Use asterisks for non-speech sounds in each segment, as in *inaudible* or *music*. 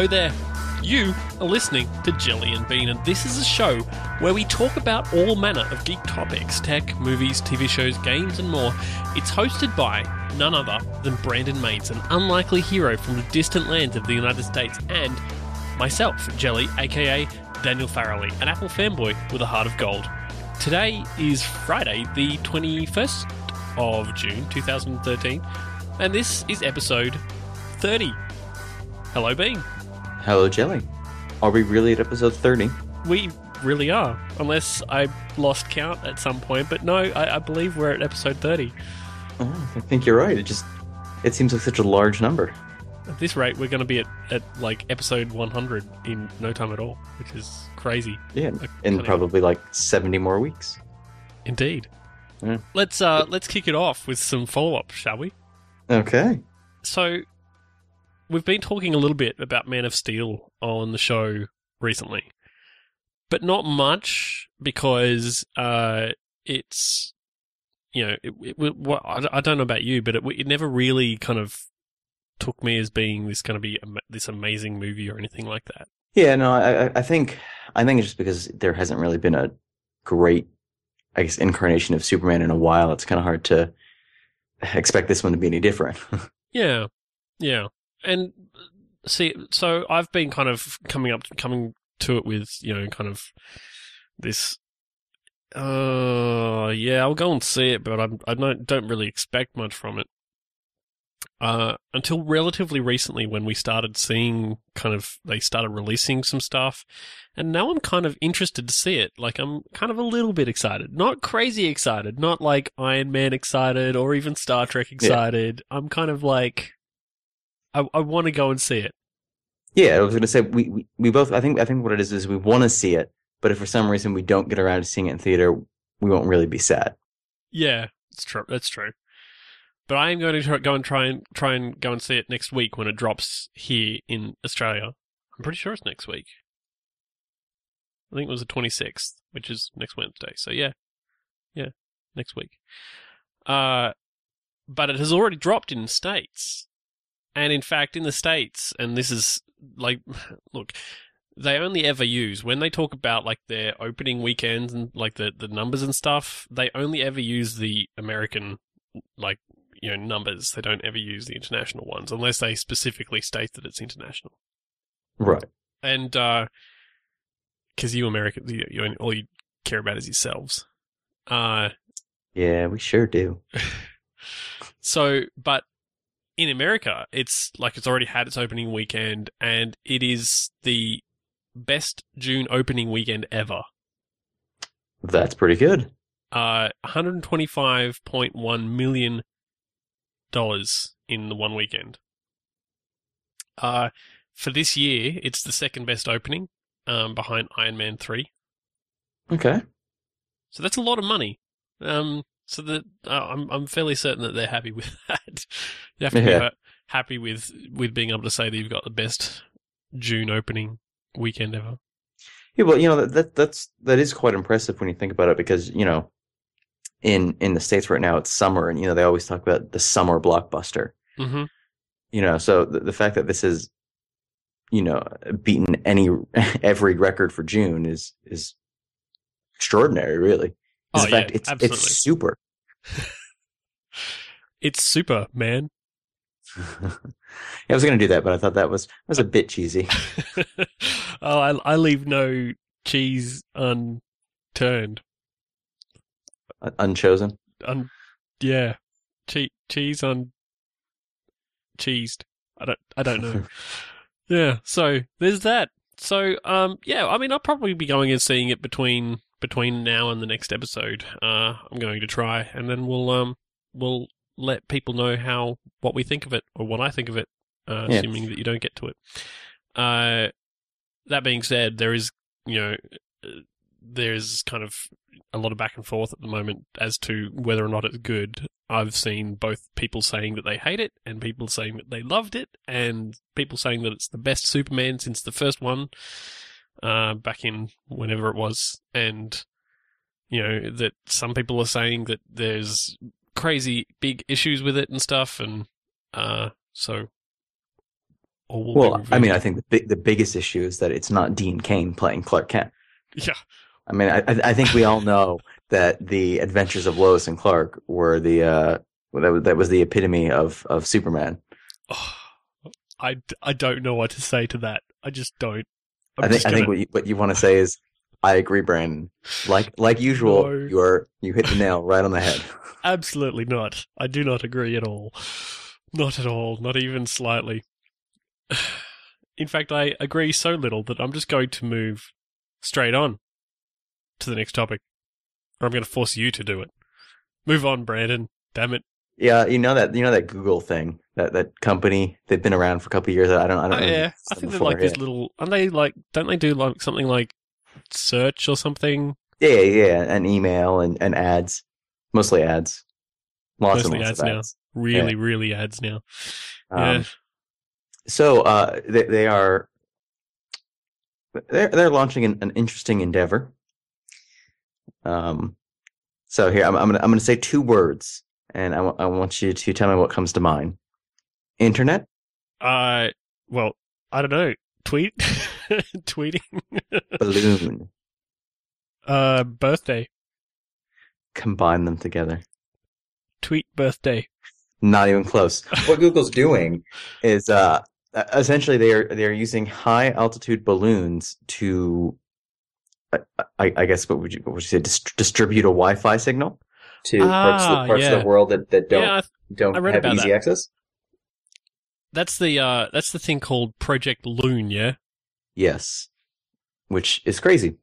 Hello there. You are listening to Jelly and Bean, and this is a show where we talk about all manner of geek topics tech, movies, TV shows, games, and more. It's hosted by none other than Brandon Maines, an unlikely hero from the distant lands of the United States, and myself, Jelly, aka Daniel Farrelly, an Apple fanboy with a heart of gold. Today is Friday, the 21st of June 2013, and this is episode 30. Hello, Bean. Hello, Jelly. Are we really at episode 30? We really are, unless I lost count at some point. But no, I, I believe we're at episode 30. Oh, I think you're right. It just it seems like such a large number. At this rate, we're going to be at, at like episode 100 in no time at all, which is crazy. Yeah, in probably like 70 more weeks. Indeed. Yeah. Let's uh let's kick it off with some follow up, shall we? Okay. So we've been talking a little bit about Man of Steel on the show recently, but not much because uh it's you know it, it, well, I I don't know about you, but it, it never really kind of took me as being this going to be this amazing movie or anything like that. Yeah, no, I, I- I think I think it's just because there hasn't really been a great, I guess, incarnation of Superman in a while. It's kind of hard to expect this one to be any different. *laughs* Yeah, yeah, and see, so I've been kind of coming up, coming to it with you know, kind of this. Uh, yeah, I'll go and see it, but I'm, I don't don't really expect much from it. Uh, until relatively recently, when we started seeing kind of they started releasing some stuff, and now I'm kind of interested to see it. Like I'm kind of a little bit excited, not crazy excited, not like Iron Man excited or even Star Trek excited. I'm kind of like, I, I want to go and see it. yeah, I was going to say we, we we both. I think I think what it is is we want to see it, but if for some reason we don't get around to seeing it in theater, we won't really be sad. Yeah, it's true. That's true. But I am going to try, go and try and try and go and see it next week when it drops here in Australia. I'm pretty sure it's next week. I think it was the 26th, which is next Wednesday. So yeah, yeah, next week. Uh, but it has already dropped in states, and in fact, in the states, and this is like, *sighs* look, they only ever use when they talk about like their opening weekends and like the the numbers and stuff. They only ever use the American like you know numbers. They don't ever use the international ones unless they specifically state that it's international. Right. And uh because you Americans, you, you all you care about is yourselves. Uh, Yeah, we sure do. *laughs* so, but in America, it's like it's already had its opening weekend, and it is the best June opening weekend ever. That's pretty good. Uh, 125.1 million dollars in the one weekend. Uh, for this year, it's the second best opening, um, behind Iron Man three. Okay. So that's a lot of money. Um, so that uh, I'm I'm fairly certain that they're happy with *laughs* that. You have to be Yeah. ha- happy with with being able to say that you've got the best June opening weekend ever. Yeah, well, you know that, that that's that is quite impressive when you think about it because you know, in in the states right now it's summer and you know they always talk about the summer blockbuster. Mm-hmm. You know, so the, the fact that this is, you know, beaten any *laughs* every record for June is is extraordinary, really. Oh, in fact, yeah, it's absolutely. it's super. *laughs* It's super, man. *laughs* yeah, I was going to do that, but I thought that was was a bit cheesy. *laughs* oh, I, I leave no cheese unturned. Un- Unchosen. Un, yeah, che- cheese un cheesed. I don't. I don't know. *laughs* yeah. So there's that. So um yeah, I mean I'll probably be going and seeing it between between now and the next episode. Uh, I'm going to try, and then we'll um we'll let people know how what we think of it or what I think of it, uh, Yeah. assuming that you don't get to it. Uh, that being said, there is you know there's kind of a lot of back and forth at the moment as to whether or not it's good. I've seen both people saying that they hate it and people saying that they loved it and people saying that it's the best Superman since the first one, uh, back in whenever it was. And, you know, that some people are saying that there's crazy big issues with it and stuff. And, uh, so Well, I mean, I think the big, the biggest issue is that it's not Dean Cain playing Clark Kent. yeah, I mean, I, I think we all know that the Adventures of Lois and Clark were the uh, that was, that was the epitome of of Superman. Oh, *sighs* I, I don't know what to say to that. I just don't. I'm I think I think what you, what you want to say is, I agree, Brandon. Like like usual, No. you're you hit the nail right on the head. *laughs* Absolutely not. I do not agree at all. Not at all. Not even slightly. *sighs* In fact, I agree so little that I'm just going to move straight on to the next topic. Or I'm going to force you to do it. Move on, Brandon. Damn it. Yeah, you know that you know that Google thing that that company they've been around for a couple of years. I don't I don't Oh, yeah, I think they're like these yeah. little. Aren't they like? Don't they do like something like search or something? Yeah, yeah, yeah, and email and, and ads, mostly ads, lots Mostly and lots ads of now. ads. Really, really ads now. Um, yeah. So uh, they they are they're they're launching an, an interesting endeavor. Um, so here I'm I'm gonna I'm gonna say two words, and I I want you to tell me what comes to mind. Internet, Uh, well, I don't know. Tweet, *laughs* tweeting. balloon, uh, birthday. combine them together. Tweet birthday. Not even close. What *laughs* Google's doing is uh essentially they are they are using high altitude balloons to I, I guess what would you what would you say dis- distribute a Wi-Fi signal to parts, of Ah, the, parts of the world that, that don't yeah, I don't I have easy that. access. That's the uh, that's the thing called Project Loon. Yeah. Yes, which is crazy.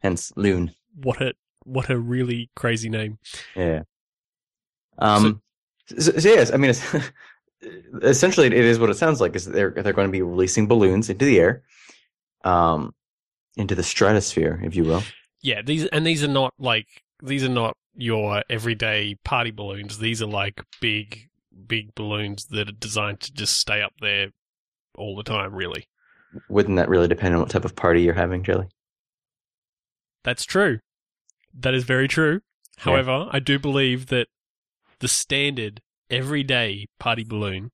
Hence loon. What a what a really crazy name. Yeah. Um. So, so yes, I mean, it's, *laughs* essentially, it is what it sounds like. Is they're they're going to be releasing balloons into the air, um, into the stratosphere, if you will. Yeah, these and these are not like these are not your everyday party balloons. These are like big big balloons that are designed to just stay up there all the time. Really, Wouldn't that really depend on what type of party you're having, Jelly? that's true. That is very true. However, I do believe that the standard everyday party balloon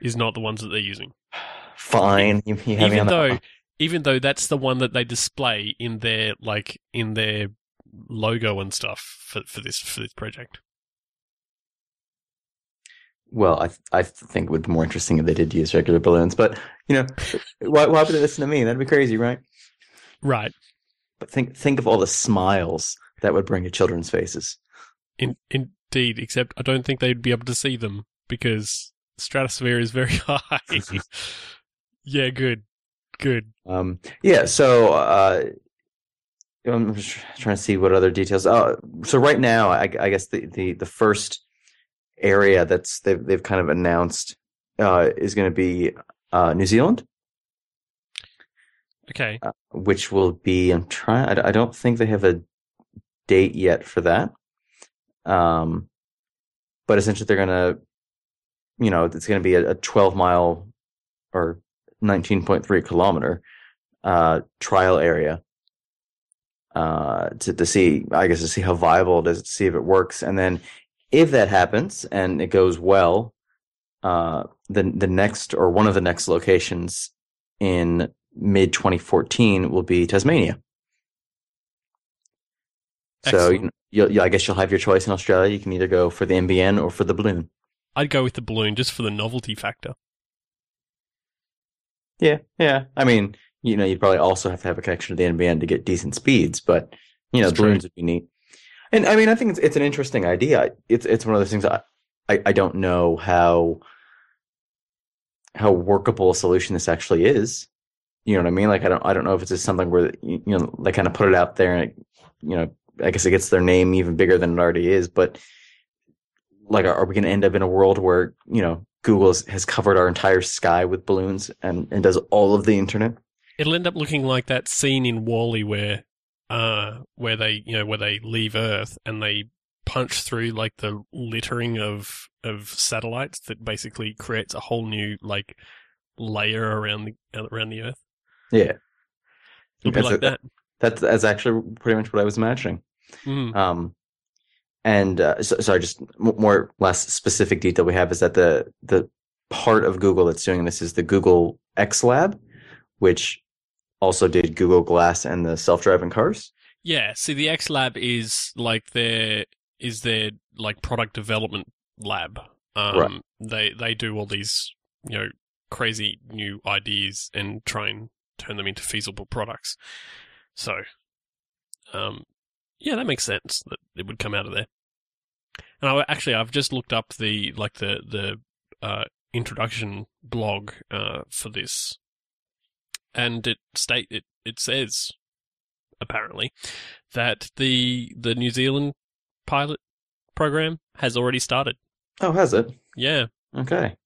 is not the ones that they're using. *sighs* Fine. You, you even that though even though that's the one that they display in their like in their logo and stuff for for this for this project. Well, I I think it would be more interesting if they did use regular balloons, but you know, why why would they listen to me? That'd be crazy, right? Right. But think think of all the smiles that would bring to children's faces. In, indeed, except I don't think they'd be able to see them because stratosphere is very *laughs* high. yeah, good. Good. Um, yeah. So uh, I'm trying to see what other details. Uh, so right now, I, I guess the, the the first area that's they've they've kind of announced uh, is going to be uh, New Zealand. Okay. uh, which will be I'm trying I, I don't think they have a date yet for that um but essentially they're gonna you know it's gonna be a, a 12 mile or 19.3 kilometer uh trial area uh to, to see I guess to see how viable it is to see if it works and then if that happens and it goes well uh the the next or one of the next locations in mid 2014 will be Tasmania. So Excellent. you, you'll, you, I guess you'll have your choice in Australia. You can either go for the NBN or for the balloon. I'd go with the balloon just for the novelty factor. Yeah, yeah. I mean, you know, you'd probably also have to have a connection to the NBN to get decent speeds, but you know, That's true. balloons would be neat. And I mean, I think it's it's an interesting idea. It's it's one of those things I I, I don't know how how workable a solution this actually is. You know what I mean? Like I don't I don't know if it's just something where you know they kind of put it out there and it, you know I guess it gets their name even bigger than it already is. But like, are, are we going to end up in a world where you know Google has, has covered our entire sky with balloons and and does all of the internet? It'll end up looking like that scene in WALL-E where, uh, where they, you know, where they leave Earth and they punch through like the littering of of satellites that basically creates a whole new like layer around the around the Earth. Yeah, It'll be That's like a- that. That's that's actually pretty much what I was imagining. Mm. Um, and uh, so, sorry, just more less specific detail we have is that the the part of Google that's doing this is the Google X Lab, which also did Google Glass and the self-driving cars. Yeah, see, the X Lab is like their is their like product development lab. Um, Right. They they do all these you know crazy new ideas and try and turn them into feasible products. So, um, yeah, that makes sense that it would come out of there. And I, actually, I've just looked up the like the the uh, introduction blog uh, for this, and it state it it says apparently that the the New Zealand pilot program has already started. Oh, has it? Yeah. Okay.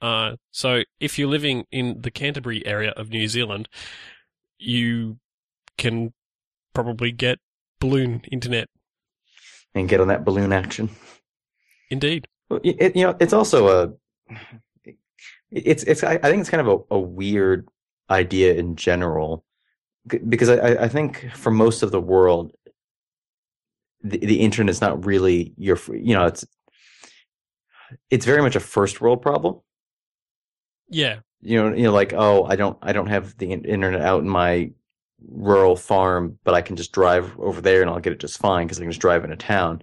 Uh, so if you're living in the Canterbury area of New Zealand, you can probably get balloon internet. And get on that balloon action. Indeed. Well, it, you know, it's also a. It's it's. I, I think it's kind of a, a weird idea in general, because I, I- think for most of the world, the, the internet is not really your. You know, it's it's very much a first world problem. Yeah. You know, you know, like oh, I don't I don't have the internet out in my rural farm, but I can just drive over there and I'll get it just fine because I can just drive into town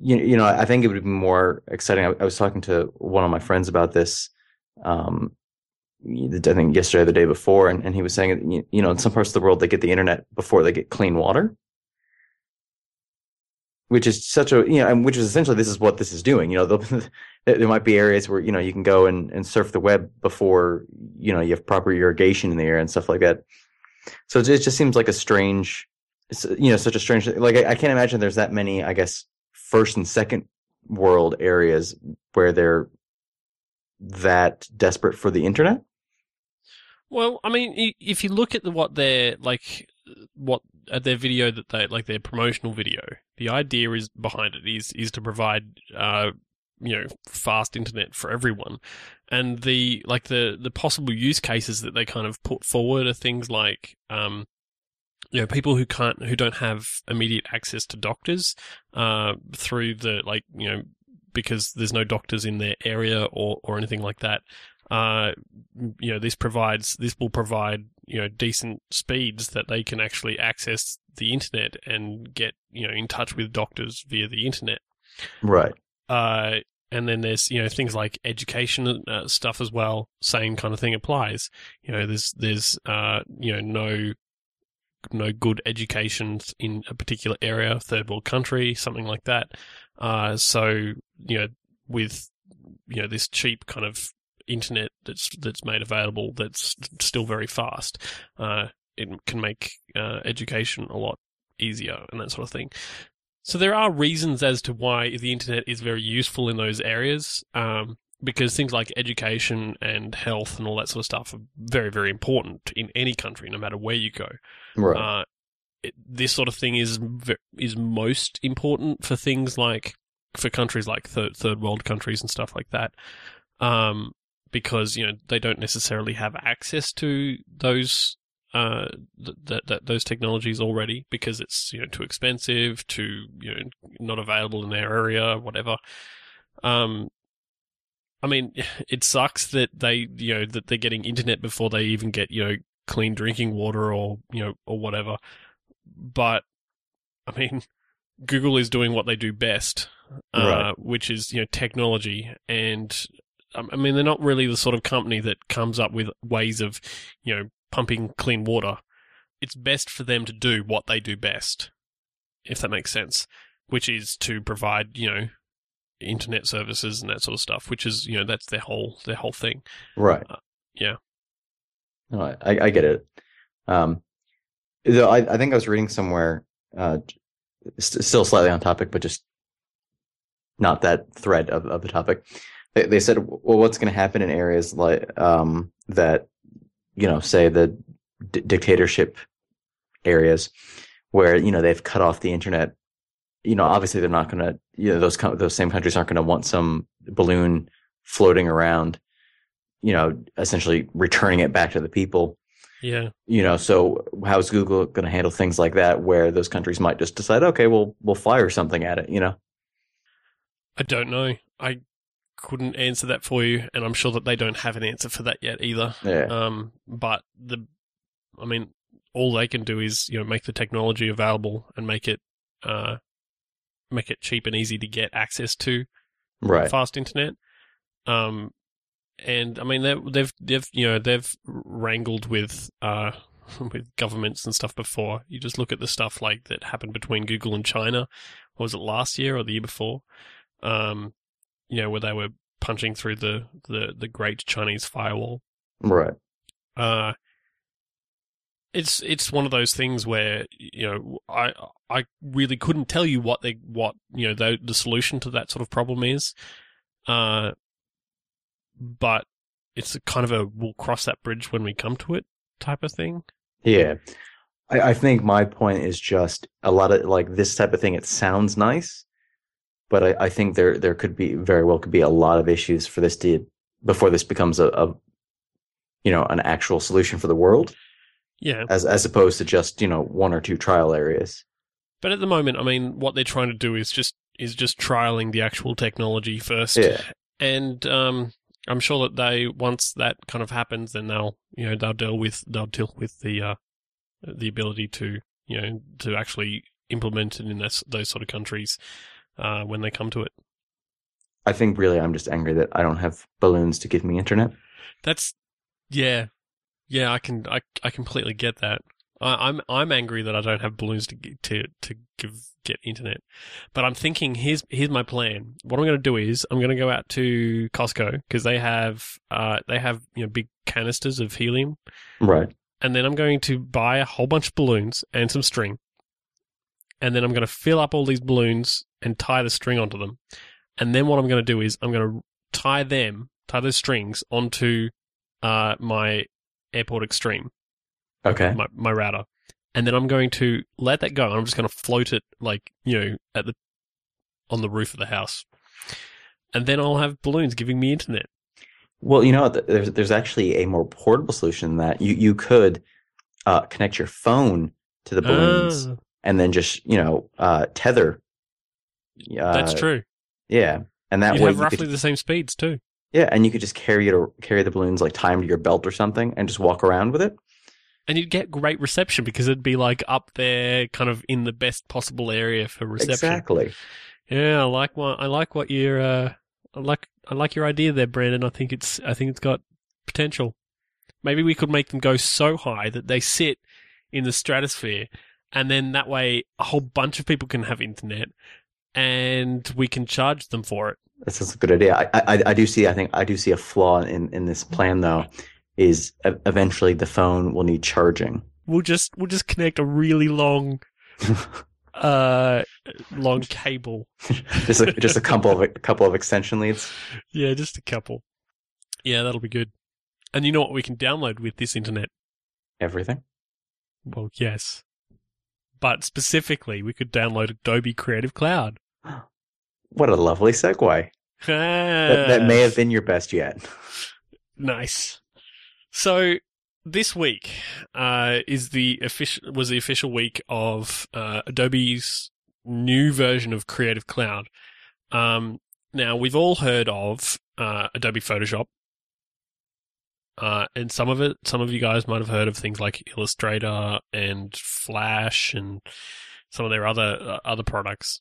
you, you know, I think it would be more exciting. I, I was talking to one of my friends about this, um, I think yesterday or the day before, and, and he was saying, you, know, in some parts of the world, they get the internet before they get clean water, which is such a, you know, and which is essentially this is what this is doing. You know, *laughs* there'll- might be areas where, you know, you can go and, and surf the web before, you know, you have proper irrigation in the area and stuff like that. So it just, it just seems like a strange, you know, such a strange, like, I, I can't imagine there's that many, I guess, first and second world areas where they're that desperate for the internet. Well, I mean, if you look at the, what their like what at their video that they like their promotional video, the idea is behind it is is to provide uh you know fast internet for everyone, and the like the the possible use cases that they kind of put forward are things like um you know people who can't who don't have immediate access to doctors uh through the like you know because there's no doctors in their area or or anything like that uh, you know, this provides this will provide you know decent speeds that they can actually access the internet and get you know in touch with doctors via the internet. Right. Uh, and then there's you know things like education uh, stuff as well. Same kind of thing applies. You know, there's there's uh, you know no no good education in a particular area, third world country, something like that. Uh, so you know with you know this cheap kind of internet that's that's made available that's still very fast. Uh, it can make uh, education a lot easier and that sort of thing. So there are reasons as to why the internet is very useful in those areas. Um, because things like education and health and all that sort of stuff are very, very important in any country, no matter where you go. Right. Uh, it, this sort of thing is is most important for things like for countries like third third world countries and stuff like that, um, because you know they don't necessarily have access to those uh th- th- th- those technologies already because it's you know too expensive, too you know not available in their area, whatever. Um, I mean, *laughs* it sucks that they you know that they're getting internet before they even get you know clean drinking water or you know or whatever but I mean, *laughs* Google is doing what they do best, uh, Right. which is you know technology, and I mean they're not really the sort of company that comes up with ways of you know pumping clean water. It's best for them to do what they do best, if that makes sense, which is to provide you know internet services and that sort of stuff, which is you know that's their whole their whole thing. Right. Uh, yeah. No, I, I I get it. Um, though I, I think I was reading somewhere, uh, st- still slightly on topic, but just not that thread of, of the topic. They, they said, well, what's going to happen in areas like um, that, you know, say the d- dictatorship areas where you know they've cut off the internet. You know, obviously they're not going to. You know, those co- those same countries aren't going to want some balloon floating around. You know, essentially returning it back to the people Yeah. you know so how's google going to handle things like that where those countries might just decide okay well we'll fire something at it you know I don't know. I couldn't answer that for you, and I'm sure that they don't have an answer for that yet either. Yeah. Um, but the, I mean, all they can do is you know make the technology available and make it, uh, make it cheap and easy to get access to right. fast internet. Um, and I mean they they've they've you know they've wrangled with uh *laughs* with governments and stuff before. You just look at the stuff like that happened between Google and China. What was it last year or the year before? Um, you know where they were punching through the the the Great Chinese Firewall. Right. Uh, it's it's one of those things where you know I I really couldn't tell you what they what you know the the solution to that sort of problem is, uh, but it's a kind of a we'll cross that bridge when we come to it type of thing. Yeah. I, I think my point is just a lot of like this type of thing. It sounds nice, but I, I think there there could be very well could be a lot of issues for this to before this becomes a, a you know an actual solution for the world Yeah, as as opposed to just you know one or two trial areas. but at the moment, I mean, what they're trying to do is just is just trialing the actual technology first. Yeah. and um, I'm sure that they once that kind of happens, then they'll you know they'll deal with they'll deal with the uh, the ability to you know to actually implement it in this, those sort of countries uh, when they come to it. I think really I'm just angry that I don't have balloons to give me internet. That's yeah, yeah. I can I I completely get that. I, I'm I'm angry that I don't have balloons to to to give get internet, but I'm thinking here's here's my plan. What I'm going to do is I'm going to go out to Costco because they have uh they have you know big canisters of helium, Right. and then I'm going to buy a whole bunch of balloons and some string, and then I'm going to fill up all these balloons and tie the string onto them, and then what I'm going to do is I'm going to tie them tie those strings onto uh my AirPort Extreme Okay. my, my router. And then I'm going to let that go. I'm just going to float it like, you know, at the, on the roof of the house. And then I'll have balloons giving me internet. Well, you know, there's there's actually a more portable solution than that you you could uh, connect your phone to the balloons Ah, and then just you know uh, tether. Uh, that's true. Yeah, and that you way have you roughly could, the same speeds too. yeah, and you could just carry it or carry the balloons like timed to your belt or something and just walk around with it. And you'd get great reception because it'd be like up there, kind of in the best possible area for reception. Exactly. Yeah, I like what I like what you're. Uh, I like I like your idea there, Brandon. I think it's I think it's got potential. Maybe we could make them go so high that they sit in the stratosphere, and then that way a whole bunch of people can have internet, and we can charge them for it. That sounds a good idea. I, I I do see. I think I do see a flaw in in this plan though. Is eventually the phone will need charging. We'll just we'll just connect a really long, *laughs* uh, long cable. *laughs* just a, just a couple of a couple of extension leads. Yeah, just a couple. Yeah, that'll be good. And you know what we can download with this internet? Everything. Well, yes. But specifically, we could download Adobe Creative Cloud. *gasps* What a lovely segue. That, that may have been your best yet. *laughs* nice. So this week uh, is the official was the official week of uh, Adobe's new version of Creative Cloud. Um, now we've all heard of uh, Adobe Photoshop, uh, and some of it, some of you guys might have heard of things like Illustrator and Flash and some of their other uh, other products.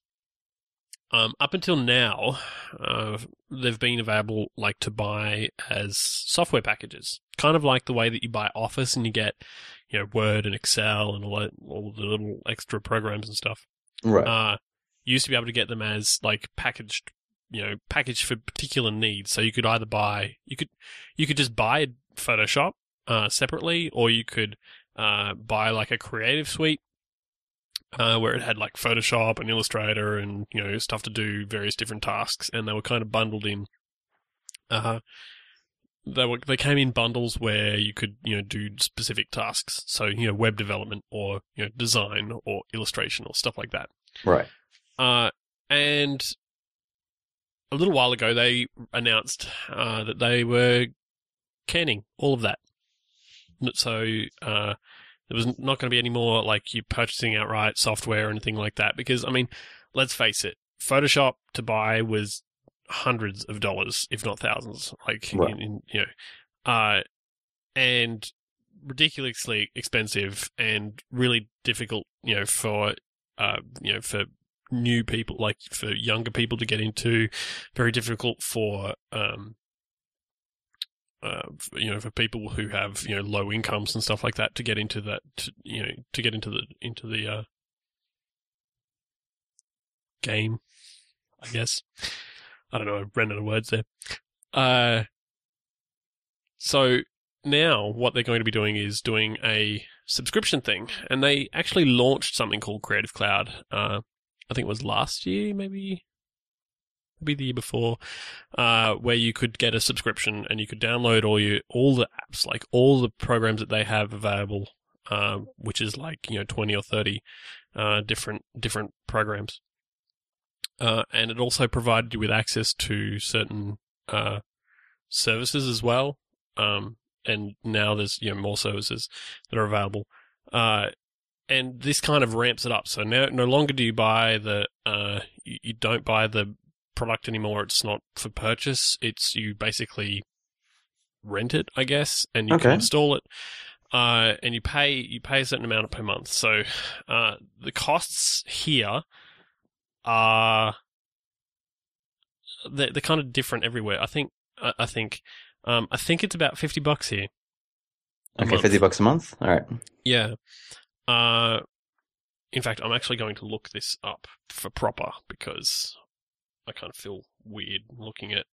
Um, up until now, uh, they've been available like to buy as software packages, kind of like the way that you buy Office and you get, you know, Word and Excel and all, that, all the little extra programs and stuff. Right. Uh, you used to be able to get them as like packaged, you know, packaged for particular needs. So you could either buy, you could, you could just buy Photoshop uh, separately, or you could uh, buy like a Creative Suite uh, where it had like Photoshop and Illustrator and you know stuff to do various different tasks, and they were kind of bundled in. Uh, they were they came in bundles where you could you know do specific tasks, so you know web development or you know design or illustration or stuff like that. right. Uh, and a little while ago, they announced uh, that they were canning all of that. So uh, there was not going to be any more like you purchasing outright software or anything like that. Because I mean, let's face it, Photoshop to buy was hundreds of dollars, if not thousands. Like Right. in, in you know, uh, and ridiculously expensive and really difficult. You know, for uh, you know, for new people, like for younger people to get into. Very difficult for um, uh, you know, for people who have you know low incomes and stuff like that to get into that, to, you know, to get into the into the uh, game. I guess I don't know. I ran out of words there. Uh, so now what they're going to be doing is doing a subscription thing, and they actually launched something called Creative Cloud. Uh, I think it was last year, maybe, maybe the year before, uh, where you could get a subscription and you could download all your all the apps, like all the programs that they have available, um, which is like you know twenty or thirty uh, different different programs. Uh, and it also provided you with access to certain uh, services as well. Um, and now there's you know more services that are available. Uh, and this kind of ramps it up. So now no longer do you buy the uh, you, you don't buy the product anymore. It's not for purchase. It's you basically rent it, I guess, and you can install it. Uh, and you pay you pay a certain amount per month. So uh, the costs here are they're, they're kind of different everywhere. I think I, I think um, I think it's about fifty bucks here. Okay, month. fifty bucks a month. All right. Yeah. Uh, in fact, I'm actually going to look this up for proper because I kind of feel weird looking at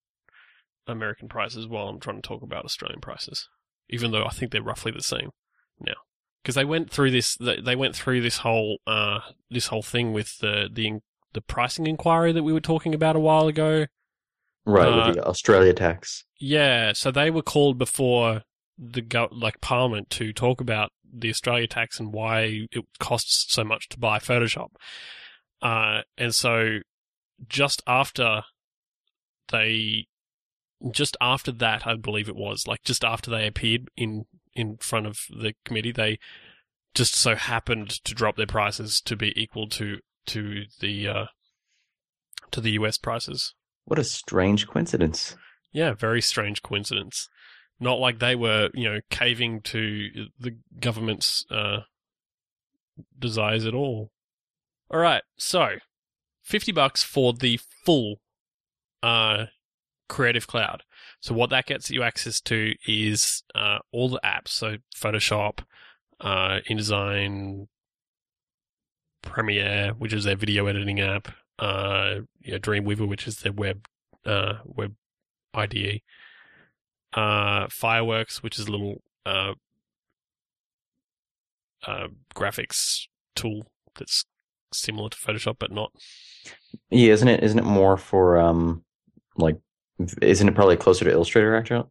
American prices while I'm trying to talk about Australian prices, even though I think they're roughly the same now. Because they went through this, they went through this whole, uh, this whole thing with the the the pricing inquiry that we were talking about a while ago. Right Uh, with the Australia tax. Yeah, so they were called before the go- like Parliament to talk about the Australia tax and why it costs so much to buy Photoshop. Uh, and so just after they, just after that, I believe it was like just after they appeared in in front of the committee, they just so happened to drop their prices to be equal to to the uh, to the US prices. What a strange coincidence. Yeah, very strange coincidence. Not like they were, you know, caving to the government's uh, desires at all. All right, so fifty bucks for the full uh, Creative Cloud. So what that gets you access to is uh, all the apps, so Photoshop, uh, InDesign, Premiere, which is their video editing app, uh, yeah, Dreamweaver, which is their web uh, web IDE. Uh, Fireworks, which is a little uh, uh, graphics tool that's similar to Photoshop but not. Yeah, isn't it? Isn't it more for um, like, isn't it probably closer to Illustrator? Actually,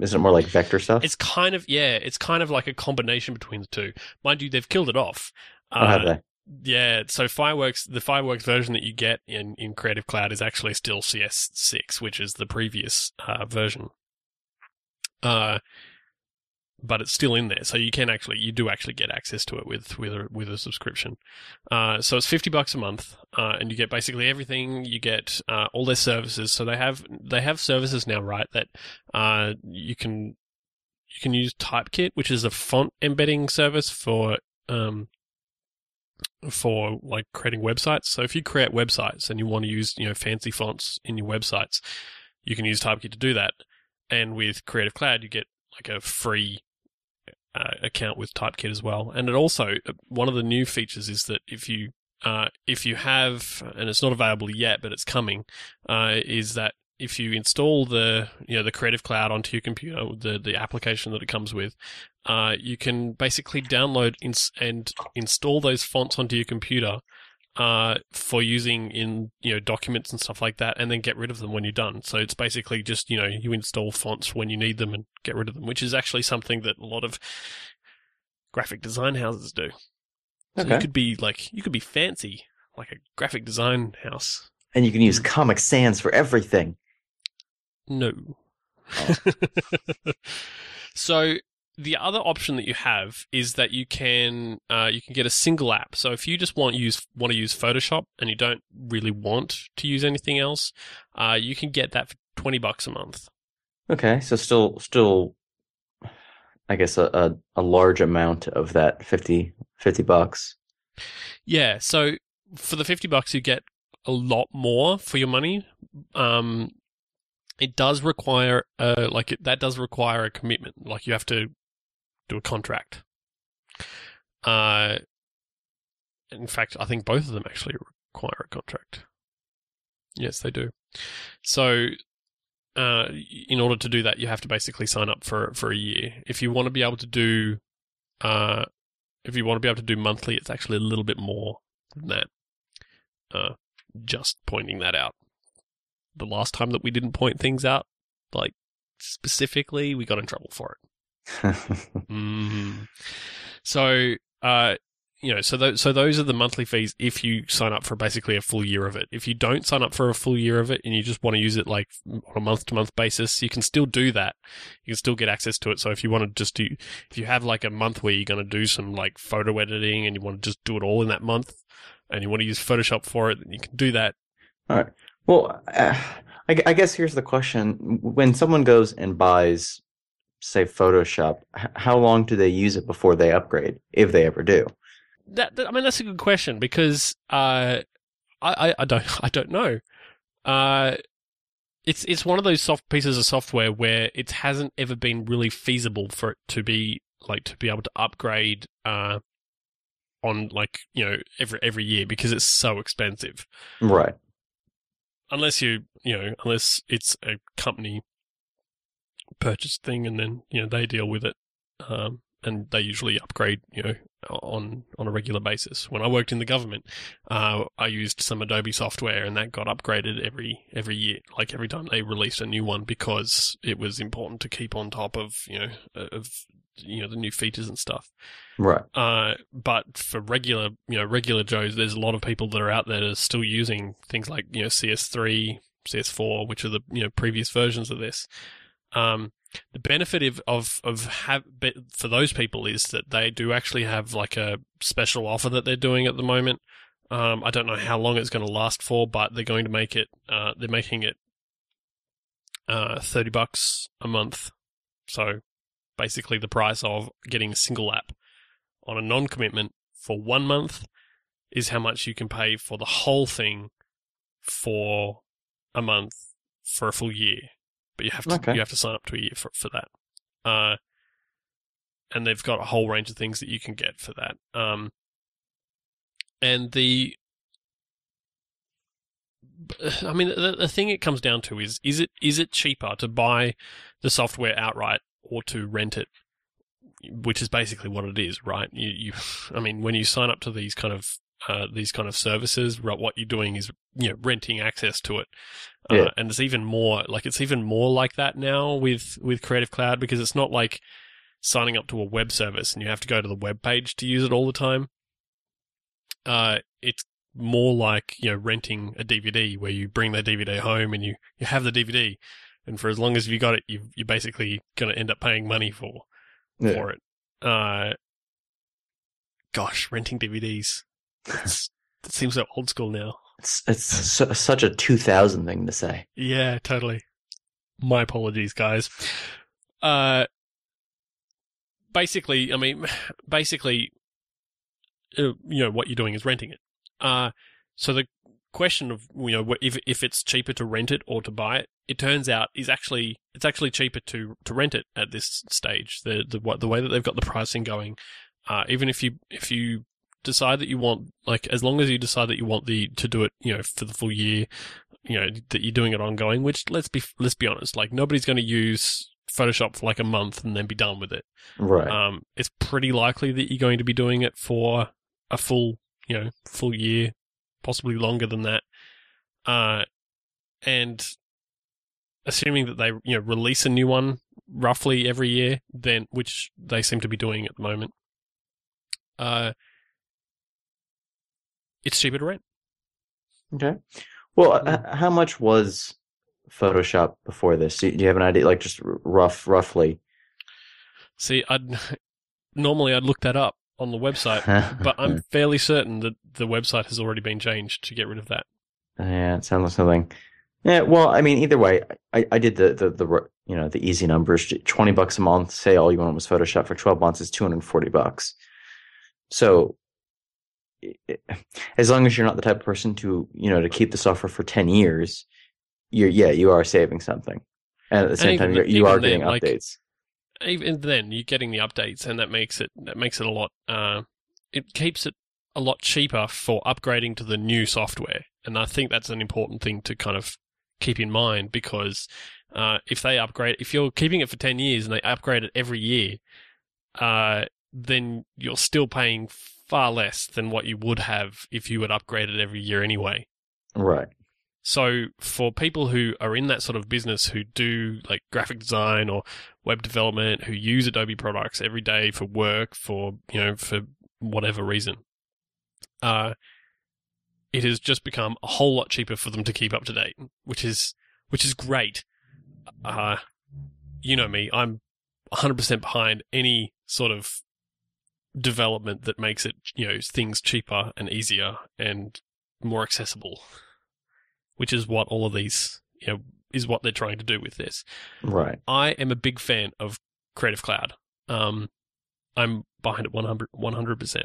isn't it more like vector stuff? It's kind of yeah, it's kind of like a combination between the two. Mind you, they've killed it off. oh, have Uh, they? Yeah, so Fireworks, the Fireworks version that you get in, in Creative Cloud is actually still CS6, which is the previous uh, version. Uh, but it's still in there, so you can actually, you do actually get access to it with with a, with a subscription. Uh, so it's fifty bucks a month, uh, and you get basically everything. You get uh, all their services. So they have they have services now, right? That uh, you can you can use Typekit, which is a font embedding service for um, for like creating websites. So if you create websites and you want to use, you know, fancy fonts in your websites, you can use Typekit to do that. And with Creative Cloud, you get like a free uh, account with Typekit as well. And it also one of the new features is that if you uh, if you have, and it's not available yet, but it's coming, uh, is that if you install the you know the Creative Cloud onto your computer, the the application that it comes with, uh, you can basically download ins- and install those fonts onto your computer uh, for using in you know documents and stuff like that, and then get rid of them when you're done. So it's basically just you know you install fonts when you need them and get rid of them, which is actually something that a lot of graphic design houses do. So you could be like you could be fancy like a graphic design house. And you can use Comic Sans for everything. No. *laughs* so the other option that you have is that you can uh, you can get a single app. So if you just want use want to use Photoshop and you don't really want to use anything else, uh, you can get that for twenty bucks a month. Okay, so still, still, I guess a, a, a large amount of that 50, 50 bucks. Yeah. So for the fifty bucks, you get a lot more for your money. Um, it does require uh like it, that does require a commitment. Like you have to do a contract. Uh, in fact, I think both of them actually require a contract. Yes, they do. So, uh, in order to do that, you have to basically sign up for for a year. If you want to be able to do, uh, if you want to be able to do monthly, it's actually a little bit more than that. Uh, just pointing that out. The last time that we didn't point things out, like specifically, we got in trouble for it. *laughs* Mm. So, uh, you know, so those, so those are the monthly fees if you sign up for basically a full year of it. If you don't sign up for a full year of it and you just want to use it like on a month to month basis, you can still do that. You can still get access to it. So if you want to just do, if you have like a month where you're going to do some like photo editing and you want to just do it all in that month and you want to use Photoshop for it, then you can do that. All right. Well, uh, I, I guess here's the question: When someone goes and buys, say, Photoshop, how long do they use it before they upgrade, if they ever do? That, that I mean, that's a good question because uh, I, I I don't *laughs* I don't know. Uh, it's it's one of those soft pieces of software where it hasn't ever been really feasible for it to be like to be able to upgrade uh on like you know every every year because it's so expensive. Right. Unless you you know unless it's a company purchased thing and then you know they deal with it. Um, and they usually upgrade, you know, on on a regular basis. When I worked in the government, uh, I used some Adobe software, and that got upgraded every every year, like every time they released a new one, because it was important to keep on top of you know of you know the new features and stuff. Right. Uh, but for regular, you know, regular Joes, there's a lot of people that are out there that are still using things like you know CS3, CS4, which are the you know previous versions of this. Um, the benefit of of, of have for those people is that they do actually have like a special offer that they're doing at the moment. Um, I don't know how long it's going to last for, but they're going to make it. Uh, they're making it uh, thirty bucks a month. So basically, the price of getting a single app on a non-commitment for one month is how much you can pay for the whole thing for a month for a full year but you have to Okay. you have to sign up to a year for for that. Uh, and they've got a whole range of things that you can get for that. Um, and the, *sighs* I mean, the, the thing it comes down to is is it is it cheaper to buy the software outright or to rent it? Which is basically what it is, right? You, you, *laughs* I mean, when you sign up to these kind of uh, these kind of services, what you're doing is you know renting access to it, uh, Yeah. and it's even more like it's even more like that now with with Creative Cloud because it's not like signing up to a web service and you have to go to the web page to use it all the time. Uh, it's more like you know renting a DVD where you bring the DVD home and you you have the DVD, and for as long as you got it, you you're basically going to end up paying money for Yeah. for it. Uh, gosh, renting DVDs. It seems so old school now. It's it's su- such a 2000 thing to say. Yeah, totally. My apologies, guys. Uh, basically, I mean, basically, uh, you know, what you're doing is renting it. Uh, so the question of, you know, if, if it's cheaper to rent it or to buy it, it turns out is actually, it's actually cheaper to, to rent it at this stage. The, the, what, the way that they've got the pricing going, uh, even if you, if you decide that you want, like, as long as you decide that you want the, to do it, you know, for the full year, you know that you're doing it ongoing. Which let's be let's be honest, like nobody's going to use Photoshop for like a month and then be done with it. Right. Um, it's pretty likely that you're going to be doing it for a full you know full year, possibly longer than that. Uh, and assuming that they you know release a new one roughly every year, then which they seem to be doing at the moment. Uh, it's cheaper to rent. okay. Well, h- mm-hmm. how much was Photoshop before this? Do you have an idea? Like just r- rough, roughly. See, I'd *laughs* normally I'd look that up on the website, *laughs* but I'm fairly certain that the website has already been changed to get rid of that. yeah, it sounds like something. Yeah, well, I mean, either way, I, I did the, the the you know the easy numbers. Twenty bucks a month. Say all you want was Photoshop for twelve months is two hundred forty bucks. So, it- as long as you're not the type of person to you know to keep the software for ten years, you're yeah you are saving something, and at the same even time you're, you are getting like- updates. Even then, you're getting the updates, and that makes it that makes it a lot. Uh, it keeps it a lot cheaper for upgrading to the new software, and I think that's an important thing to kind of keep in mind because uh, if they upgrade, if you're keeping it for ten years and they upgrade it every year, uh, then you're still paying far less than what you would have if you had upgraded every year anyway. Right. So for people who are in that sort of business who do like graphic design or web development, who use Adobe products every day for work, for you know, for whatever reason, uh, it has just become a whole lot cheaper for them to keep up to date, which is which is great. Uh, you know me, I'm 100% behind any sort of development that makes it, you know, things cheaper and easier and more accessible which is what all of these, you know, is what they're trying to do with this. Right. I am a big fan of Creative Cloud. Um, I'm behind it 100 100%.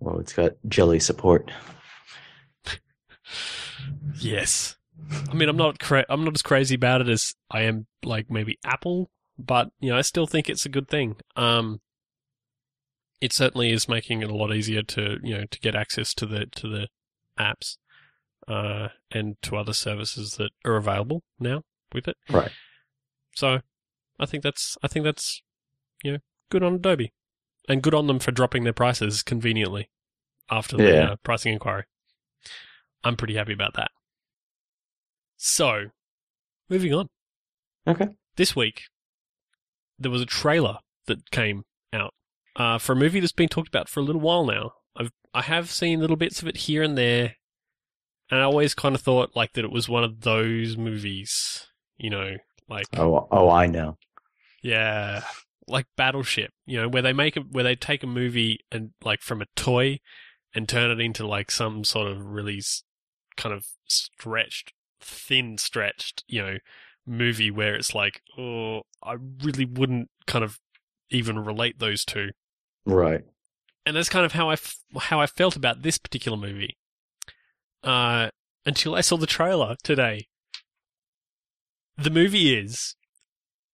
Well, it's got jelly support. *laughs* Yes. I mean, I'm not cra- I'm not as crazy about it as I am like maybe Apple, but you know, I still think it's a good thing. Um, it certainly is making it a lot easier to you know to get access to the to the apps, uh, and to other services that are available now with it. Right. So, I think that's I think that's you know good on Adobe, and good on them for dropping their prices conveniently after the Yeah. uh, pricing inquiry. I'm pretty happy about that. So, moving on. Okay. This week, there was a trailer that came out uh, for a movie that's been talked about for a little while now. I've I have seen little bits of it here and there, and I always kind of thought like that it was one of those movies, you know, like Oh, oh, I know. yeah, like Battleship, you know, where they make a, where they take a movie and like from a toy and turn it into like some sort of really kind of stretched, thin stretched, you know, movie where it's like, oh, I really wouldn't kind of even relate those two. Right. And that's kind of how I f- how I felt about this particular movie. Uh, until I saw the trailer today. The movie is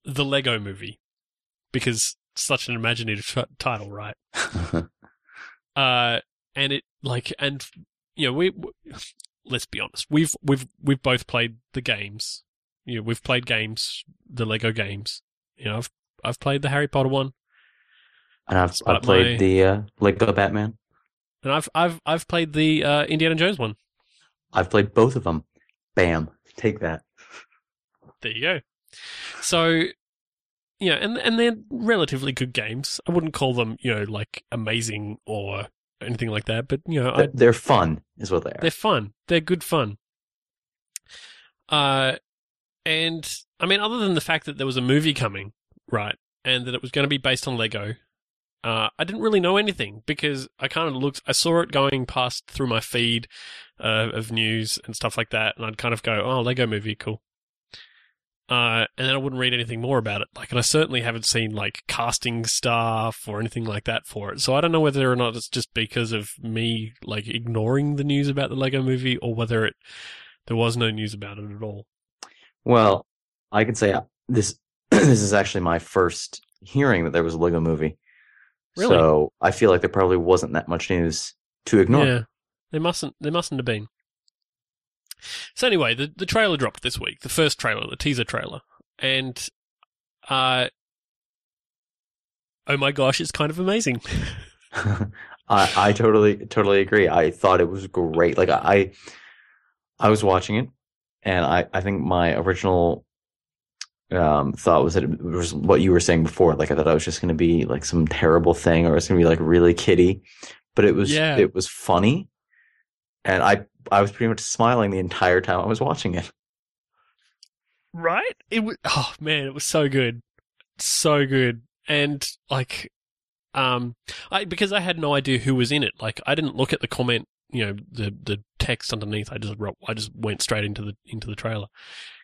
the Lego Movie because such an imaginative t- title, right? *laughs* Uh, and it like and you know we, we let's be honest we've we've we've both played the games. You know we've played games, the Lego games. You know I've I've played the Harry Potter one, and I've, I've played my- the uh, Lego Batman. and I've I've I've played the uh, Indiana Jones one. I've played both of them. Bam. Take that. There you go. So, yeah, and and they're relatively good games. I wouldn't call them, you know, like amazing or anything like that, but you know, They're- They're fun, is what they are. they're fun. They're good fun. Uh, and I mean, other than the fact that there was a movie coming, right, and that it was going to be based on Lego, uh, I didn't really know anything because I kind of looked, I saw it going past through my feed uh, of news and stuff like that, and I'd kind of go, "Oh, Lego movie, cool." Uh, and then I wouldn't read anything more about it. Like, and I certainly haven't seen like casting stuff or anything like that for it. So I don't know whether or not it's just because of me like ignoring the news about the Lego movie, or whether it there was no news about it at all. Well, I can say uh, this. *clears throat* this is actually my first hearing that there was a Lego movie. Really? So I feel like there probably wasn't that much news to ignore. Yeah, there mustn't there mustn't have been. So anyway, the the trailer dropped this week, the first trailer, the teaser trailer, and uh, oh my gosh, it's kind of amazing. *laughs* I, I totally totally agree. I thought it was great. Like I I was watching it and I, I think my original um thought was that it was what you were saying before. Like I thought I was just gonna be like some terrible thing or it's gonna be like really kiddie. But it was Yeah. it was funny. And I I was pretty much smiling the entire time I was watching it. right? It was oh man, it was so good. so good. And like, um, I because I had no idea who was in it. Like, I didn't look at the comment, you know, the the text underneath. I just wrote, I just went straight into the into the trailer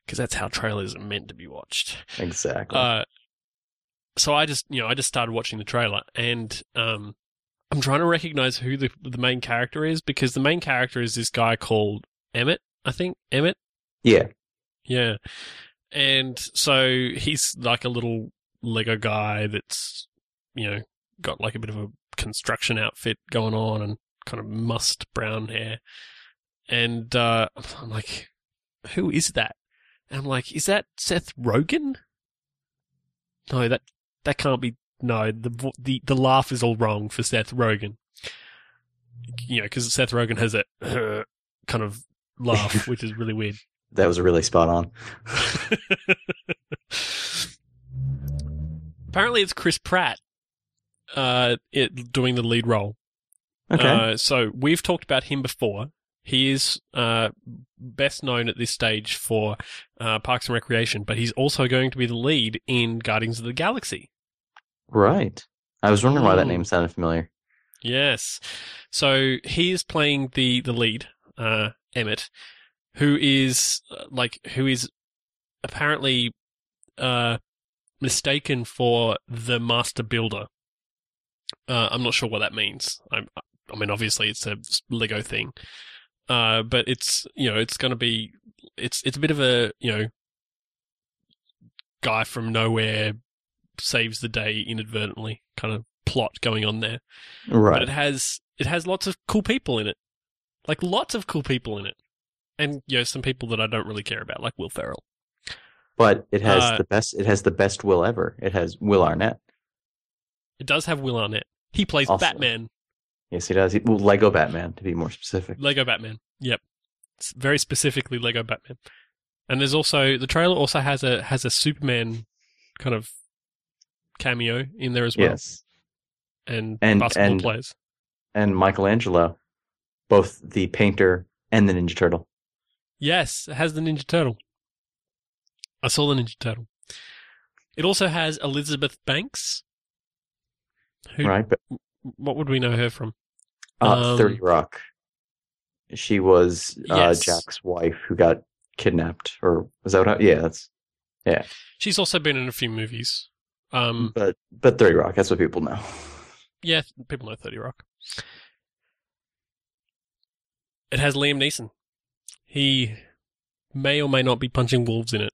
because that's how trailers are meant to be watched. Exactly. Uh, so I just, you know, I just started watching the trailer, and um, I'm trying to recognize who the the main character is because the main character is this guy called Emmett. I think Emmett. yeah. Yeah. And so he's like a little Lego guy that's, you know, got like a bit of a construction outfit going on and kind of mussed brown hair. And uh, I'm like, who is that? And I'm like, is that Seth Rogen? No, that that can't be. No, the the the laugh is all wrong for Seth Rogen. You know, because Seth Rogen has that *clears throat* kind of laugh, *laughs* which is really weird. That was really spot on. *laughs* Apparently, it's Chris Pratt, uh, it, doing the lead role. Okay. Uh, so we've talked about him before. He is uh, best known at this stage for uh, Parks and Recreation, but he's also going to be the lead in Guardians of the Galaxy. right. I was wondering why that name sounded familiar. Yes. So he is playing the the lead, uh, Emmett, who is uh, like who is apparently uh, mistaken for the master builder. Uh, I'm not sure what that means. I'm, I mean, obviously it's a Lego thing, uh, but it's you know it's going to be it's it's a bit of a you know guy from nowhere saves the day inadvertently kind of plot going on there but Right. it has it has lots of cool people in it, like lots of cool people in it, and you know some people that I don't really care about, like Will Ferrell. But it has Uh, the best. It has the best Will ever. It has Will Arnett. It does have Will Arnett. He plays Also- Batman, Yes, he does. He, well, Lego Batman, to be more specific. Lego Batman. Yep, it's very specifically Lego Batman. And there's also the trailer also has a has a Superman kind of cameo in there as well, Yes, and, And- basketball and- players. and Michelangelo, both the painter and the Ninja Turtle. Yes, it has the Ninja Turtle. I saw the Ninja Turtle. It also has Elizabeth Banks. Who, Right, but What would we know her from? Uh, Um, Thirty Rock. She was uh, Yes. Jack's wife who got kidnapped, or was that? What, I- yeah, that's. Yeah. She's also been in a few movies. Um, But but Thirty Rock. That's what people know. yeah, people know Thirty Rock. It has Liam Neeson. He may or may not be punching wolves in it.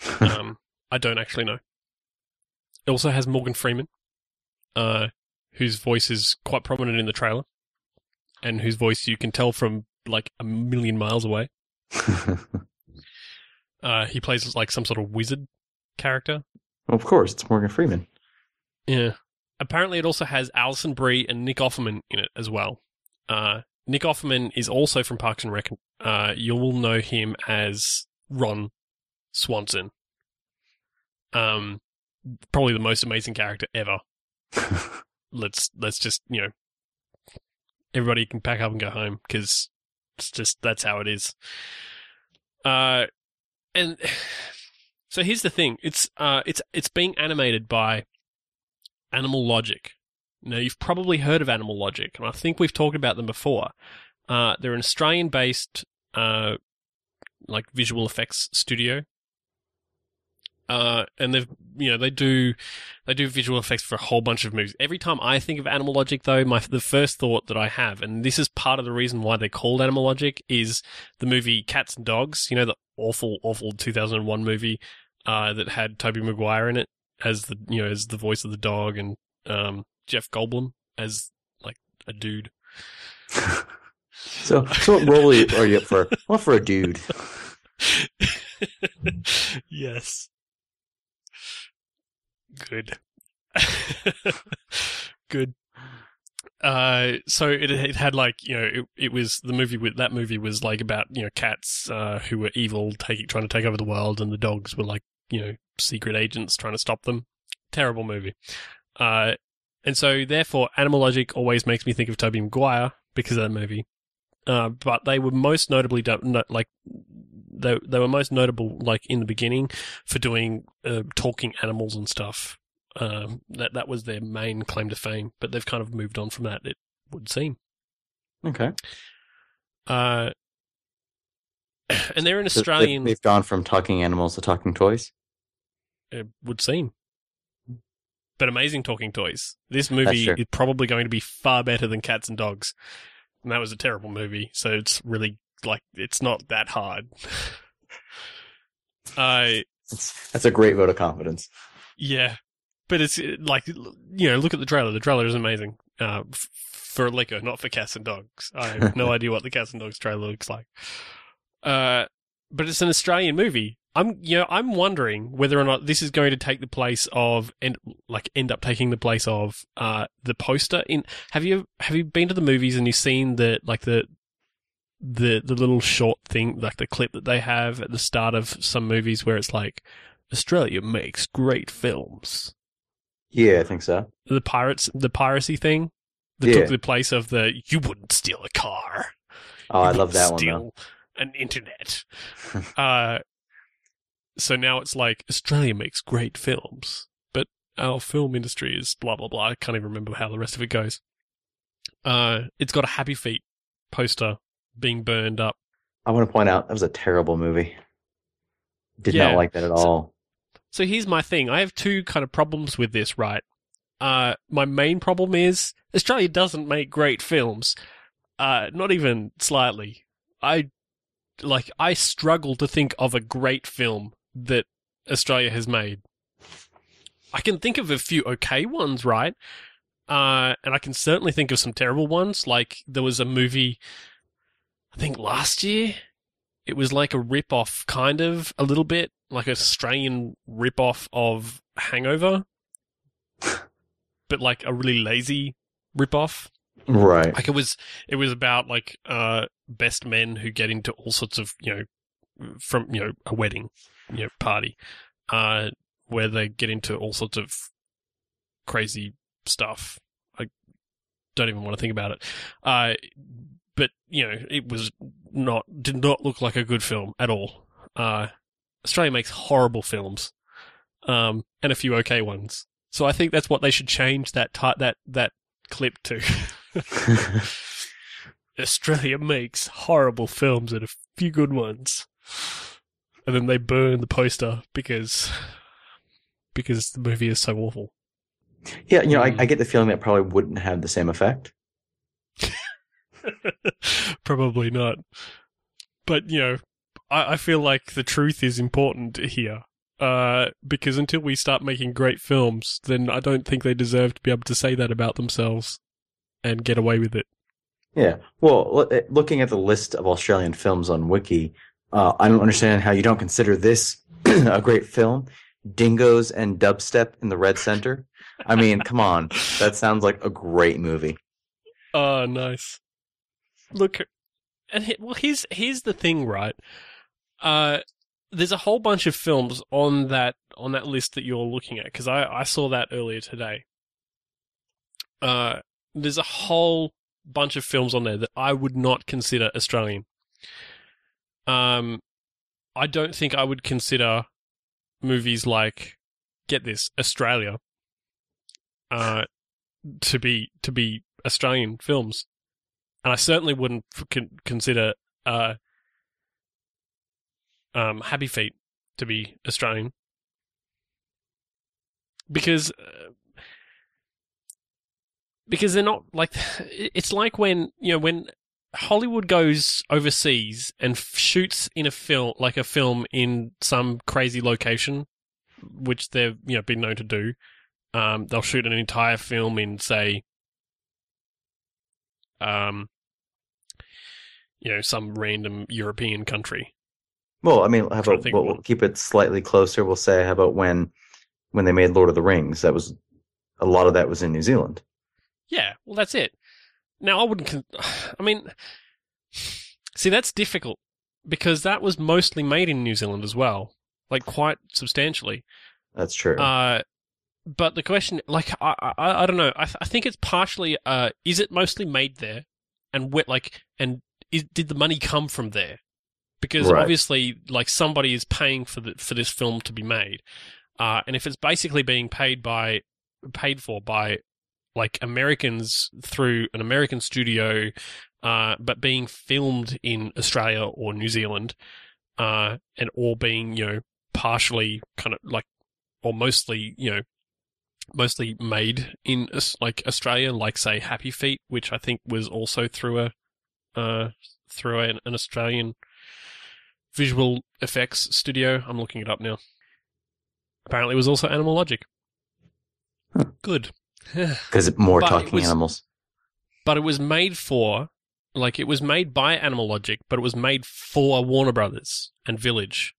*laughs* Um, I don't actually know. It also has Morgan Freeman, uh, whose voice is quite prominent in the trailer, and whose voice you can tell from like a million miles away. *laughs* Uh, he plays like some sort of wizard character. of course, it's Morgan Freeman. Yeah. Apparently, it also has Alison Brie and Nick Offerman in it as well. Uh, Nick Offerman is also from Parks and Rec. Uh, you'll know him as Ron Swanson. Um, probably the most amazing character ever. *laughs* Let's let's just you know, everybody can pack up and go home because it's just that's how it is. Uh, and *sighs* so here's the thing: it's uh, it's it's being animated by Animal Logic. Now, you've probably heard of Animal Logic, and I think we've talked about them before. Uh, they're an Australian-based, uh, like visual effects studio, uh, and they've you know they do they do visual effects for a whole bunch of movies. Every time I think of Animal Logic, though, my the first thought that I have, and this is part of the reason why they're called Animal Logic, is the movie Cats and Dogs. You know, the awful, awful 2001 movie uh, that had Tobey Maguire in it as the you know as the voice of the dog, and um, Jeff Goldblum as like a dude. *laughs* so, so what role are you, up for? *laughs* What for a dude. *laughs* yes. Good. *laughs* Good. Uh, so it, it had like you know it, it was the movie with that movie was like about you know cats uh, who were evil taking trying to take over the world and the dogs were like you know secret agents trying to stop them. Terrible movie. Uh, and so therefore Animal Logic always makes me think of Tobey Maguire because of that movie. Uh, but they were most notably no, like they they were most notable like in the beginning for doing uh, talking animals and stuff. Um, that that was their main claim to fame, but they've kind of moved on from that. It would seem. Okay. Uh, *clears throat* and they're an Australian. They've gone from talking animals to talking toys. It would seem. But amazing talking toys. This movie is probably going to be far better than Cats and Dogs. And that was a terrible movie, so it's really like it's not that hard. *laughs* I That's, that's a great vote of confidence. yeah, but it's like you know, look at the trailer. The trailer is amazing. Uh, f- for liquor, not for cats and dogs. I have no *laughs* idea what the cats and dogs trailer looks like. Uh, but it's an Australian movie. I'm you know I'm wondering whether or not this is going to take the place of and like end up taking the place of uh the poster in. Have you have you been to the movies and you've seen the like the the the little short thing like the clip that they have at the start of some movies where it's like Australia makes great films. Yeah, I think so. The pirates the piracy thing that Yeah. took the place of the you wouldn't steal a car. Oh, I love that one steal though. An internet. *laughs* uh, so now it's like Australia makes great films, but our film industry is blah blah blah. I can't even remember how the rest of it goes. Uh, it's got a Happy Feet poster being burned up. I want to point out that was a terrible movie. Did Yeah. not like that at So- all. So here's my thing. I have two kind of problems with this, right? Uh, my main problem is Australia doesn't make great films. Uh, not even slightly. I, like, I struggle to think of a great film that Australia has made. I can think of a few okay ones, right? Uh, and I can certainly think of some terrible ones. Like, there was a movie, I think last year, it was like a rip off, kind of, a little bit, like an Australian rip off of Hangover, but like a really lazy rip off. Right. Like it was, it was about like uh best men who get into all sorts of you know from you know a wedding, you know party, uh where they get into all sorts of crazy stuff. I don't even want to think about it. Uh, but you know it was not did not look like a good film at all. Uh, Australia makes horrible films, um, and a few okay ones. So I think that's what they should change that ti that that clip to. *laughs* Australia makes horrible films and a few good ones. And then they burn the poster because because the movie is so awful. yeah, you know, I, Mm. I get the feeling that probably wouldn't have the same effect. *laughs* Probably not. But you know, I, I feel like the truth is important here. Uh, because until we start making great films, then I don't think they deserve to be able to say that about themselves and get away with it. Yeah. Well, eh, looking at the list of Australian films on Wiki, uh, I don't understand how you don't consider this *clears throat* a great film. Dingoes and Dubstep in the Red Center. I mean, come on. That sounds like a great movie. Oh, *laughs* nice. Look, and he, well, here's here's the thing, right? Uh, there's a whole bunch of films on that on that list that you're looking at because I I saw that earlier today. Uh, there's a whole bunch of films on there that I would not consider Australian. Um, I don't think I would consider movies like, get this, Australia, uh, to be to be Australian films, and I certainly wouldn't con- consider uh, um, Happy Feet to be Australian because uh, because they're not like *sighs* it's like when you know when Hollywood goes overseas and f- shoots in a film like a film in some crazy location, which they've you know been known to do. Um, they'll shoot an entire film in say, um, you know, some random European country. Well, I mean, how about we'll, we'll keep it slightly closer. We'll say, how about when when they made Lord of the Rings? That was a lot of that was in New Zealand. Yeah, well, that's it. Now, I wouldn't. Con- *sighs* I mean, see, that's difficult because that was mostly made in New Zealand as well, like quite substantially. That's true. Uh, but the question, like, I, I, I don't know. I, th- I think it's partially. Uh, is it mostly made there, and wh- like, and is, did the money come from there? because Right. obviously, like somebody is paying for the for this film to be made, uh, and if it's basically being paid by paid for by like Americans through an American studio, uh, but being filmed in Australia or New Zealand, uh, and all being you know partially kind of like or mostly you know mostly made in like Australia, like say Happy Feet, which I think was also through a uh, through an, an Australian visual effects studio. I'm looking it up now. Apparently, it was also Animal Logic. Huh. Good. *sighs* Because more But talking was- animals. but it was made for like it was made by Animal Logic, but it was made for Warner Brothers and Village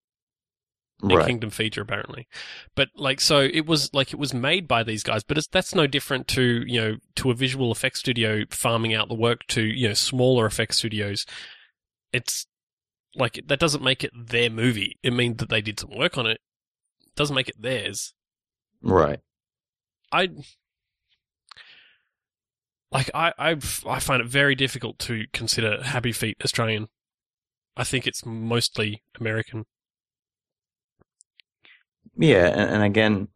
Right. Kingdom Feature apparently. But like so it was like it was made by these guys, but it's that's no different to, you know, to a visual effects studio farming out the work to, you know, smaller effects studios. It's like that doesn't make it their movie. It means that they did some work on it. It doesn't make it theirs. Right. I like I I I find it very difficult to consider Happy Feet Australian. I think it's mostly American. Yeah, and, and again,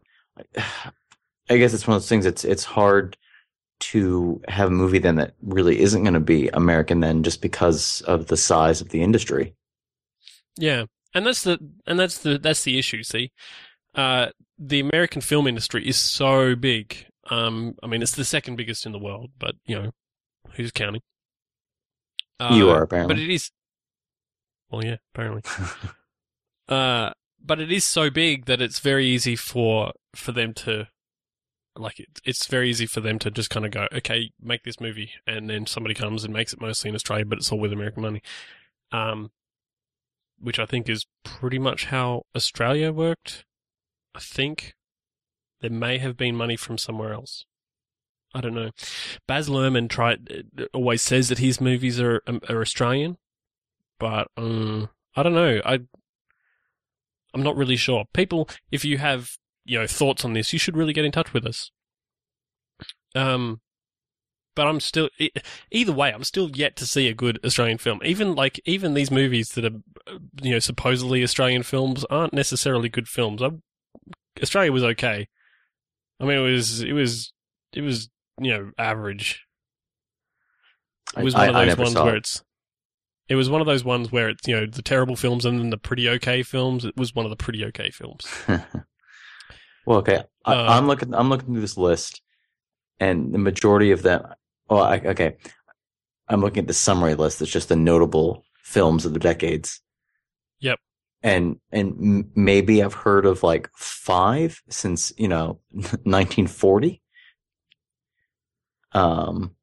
I guess it's one of those things. It's it's hard to have a movie then that really isn't going to be American then, just because of the size of the industry. Yeah, and that's the and that's the that's the issue. See, uh, the American film industry is so big. Um, I mean, it's the second biggest in the world, but you know, who's counting? Uh, you are apparently, but it is. Well, yeah, apparently. *laughs* Uh, but it is so big that it's very easy for for them to like it, it's very easy for them to just kind of go okay make this movie and then somebody comes and makes it mostly in australia but it's all with american money. Um which i think is pretty much how australia worked. I think there may have been money from somewhere else. I don't know. Baz luhrmann tried always says that his movies are are australian but um i don't know. I I'm not really sure. People, if you have you know thoughts on this, you should really get in touch with us. Um, but I'm still either way. I'm still yet to see a good Australian film. Even like even these movies that are uh, you know supposedly Australian films aren't necessarily good films. I, Australia was okay. I mean, it was it was it was you know average. It was I- one of those ones where it. it's. It was one of those ones where it's you know the terrible films and then the pretty okay films. It was one of the pretty okay films. *laughs* well, okay. I, Uh, I'm looking. I'm looking through this list, and the majority of them. Oh, I, okay. I'm looking at the summary list. That's just the notable films of the decades. Yep. And and m- maybe I've heard of like five since you know *laughs* 1940. Um.